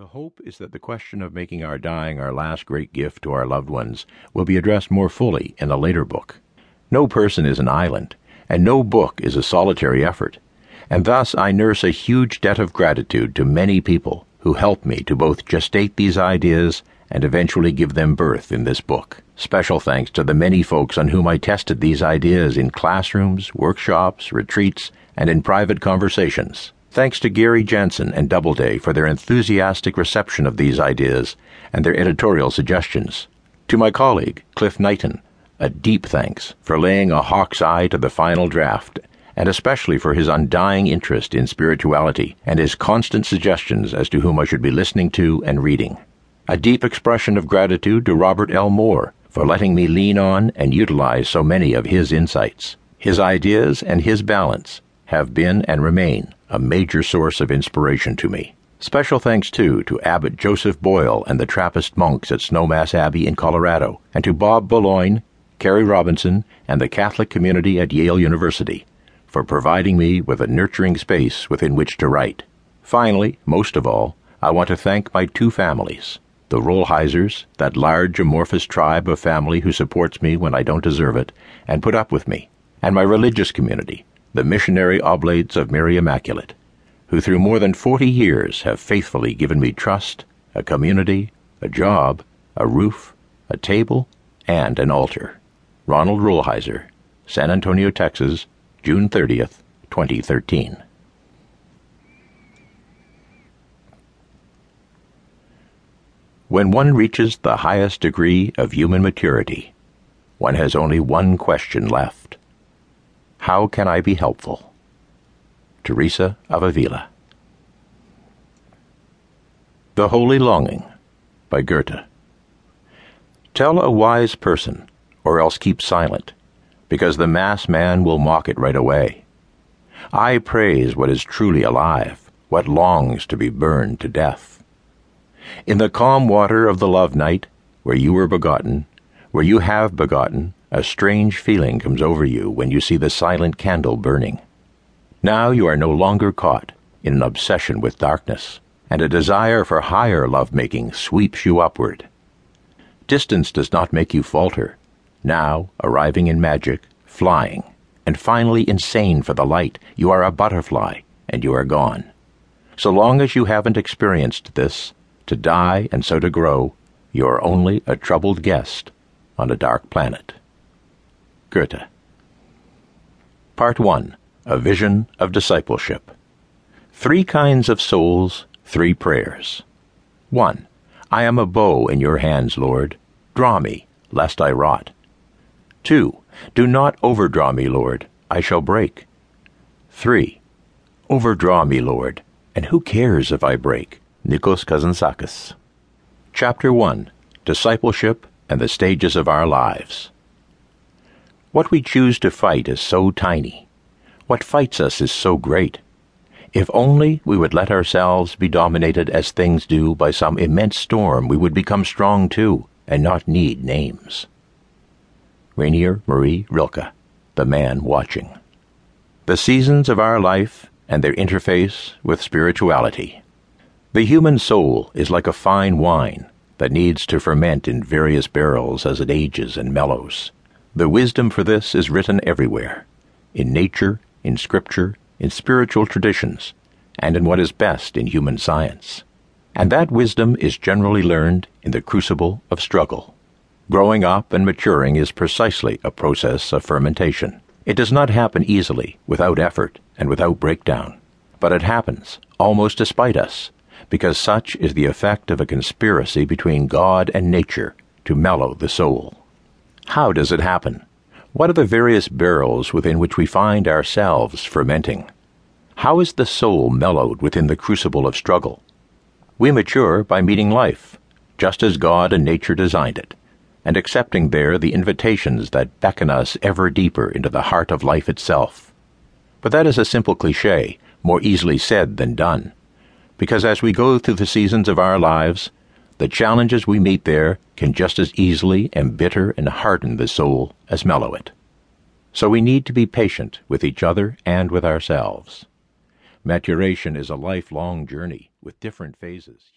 The hope is that the question of making our dying our last great gift to our loved ones will be addressed more fully in a later book. No person is an island, and no book is a solitary effort, and thus I nurse a huge debt of gratitude to many people who helped me to both gestate these ideas and eventually give them birth in this book. Special thanks to the many folks on whom I tested these ideas in classrooms, workshops, retreats, and in private conversations. Thanks to Gary Jansen and Doubleday for their enthusiastic reception of these ideas and their editorial suggestions. To my colleague, Cliff Knighton, a deep thanks for laying a hawk's eye to the final draft, and especially for his undying interest in spirituality and his constant suggestions as to whom I should be listening to and reading. A deep expression of gratitude to Robert L. Moore for letting me lean on and utilize so many of his insights. His ideas and his balance have been and remain a major source of inspiration to me. Special thanks, too, to Abbot Joseph Boyle and the Trappist monks at Snowmass Abbey in Colorado, and to Bob Beloin, Carrie Robinson, and the Catholic community at Yale University for providing me with a nurturing space within which to write. Finally, most of all, I want to thank my two families the Rolheisers, that large amorphous tribe of family who supports me when I don't deserve it, and put up with me, and my religious community, the missionary oblates of Mary Immaculate, who through more than forty years have faithfully given me trust, a community, a job, a roof, a table, and an altar. Ronald Rolheiser, San Antonio, Texas, June 30th, 2013. When one reaches the highest degree of human maturity, one has only one question left how can I be helpful? Teresa of Avila. The Holy Longing by Goethe. Tell a wise person, or else keep silent, because the mass man will mock it right away. I praise what is truly alive, what longs to be burned to death. In the calm water of the love night, where you were begotten, where you have begotten, a strange feeling comes over you when you see the silent candle burning. Now you are no longer caught in an obsession with darkness, and a desire for higher love-making sweeps you upward. Distance does not make you falter. Now, arriving in magic, flying, and finally insane for the light, you are a butterfly, and you are gone. So long as you haven't experienced this, to die and so to grow, you are only a troubled guest on a dark planet. Goethe. Part 1 A Vision of Discipleship. Three kinds of souls, three prayers. 1. I am a bow in your hands, Lord. Draw me, lest I rot. 2. Do not overdraw me, Lord. I shall break. 3. Overdraw me, Lord, and who cares if I break? Nikos Kazantzakis. Chapter 1 Discipleship and the Stages of Our Lives. What we choose to fight is so tiny. What fights us is so great. If only we would let ourselves be dominated as things do by some immense storm, we would become strong too, and not need names. Rainer Maria Rilke, The Man Watching. The seasons of our life and their interface with spirituality. The human soul is like a fine wine that needs to ferment in various barrels as it ages and mellows. The wisdom for this is written everywhere in nature, in scripture, in spiritual traditions, and in what is best in human science. And that wisdom is generally learned in the crucible of struggle. Growing up and maturing is precisely a process of fermentation. It does not happen easily, without effort, and without breakdown. But it happens, almost despite us, because such is the effect of a conspiracy between God and nature to mellow the soul. How does it happen? What are the various barrels within which we find ourselves fermenting? How is the soul mellowed within the crucible of struggle? We mature by meeting life, just as God and nature designed it, and accepting there the invitations that beckon us ever deeper into the heart of life itself. But that is a simple cliche, more easily said than done, because as we go through the seasons of our lives, the challenges we meet there can just as easily embitter and harden the soul as mellow it. So we need to be patient with each other and with ourselves. Maturation is a lifelong journey with different phases.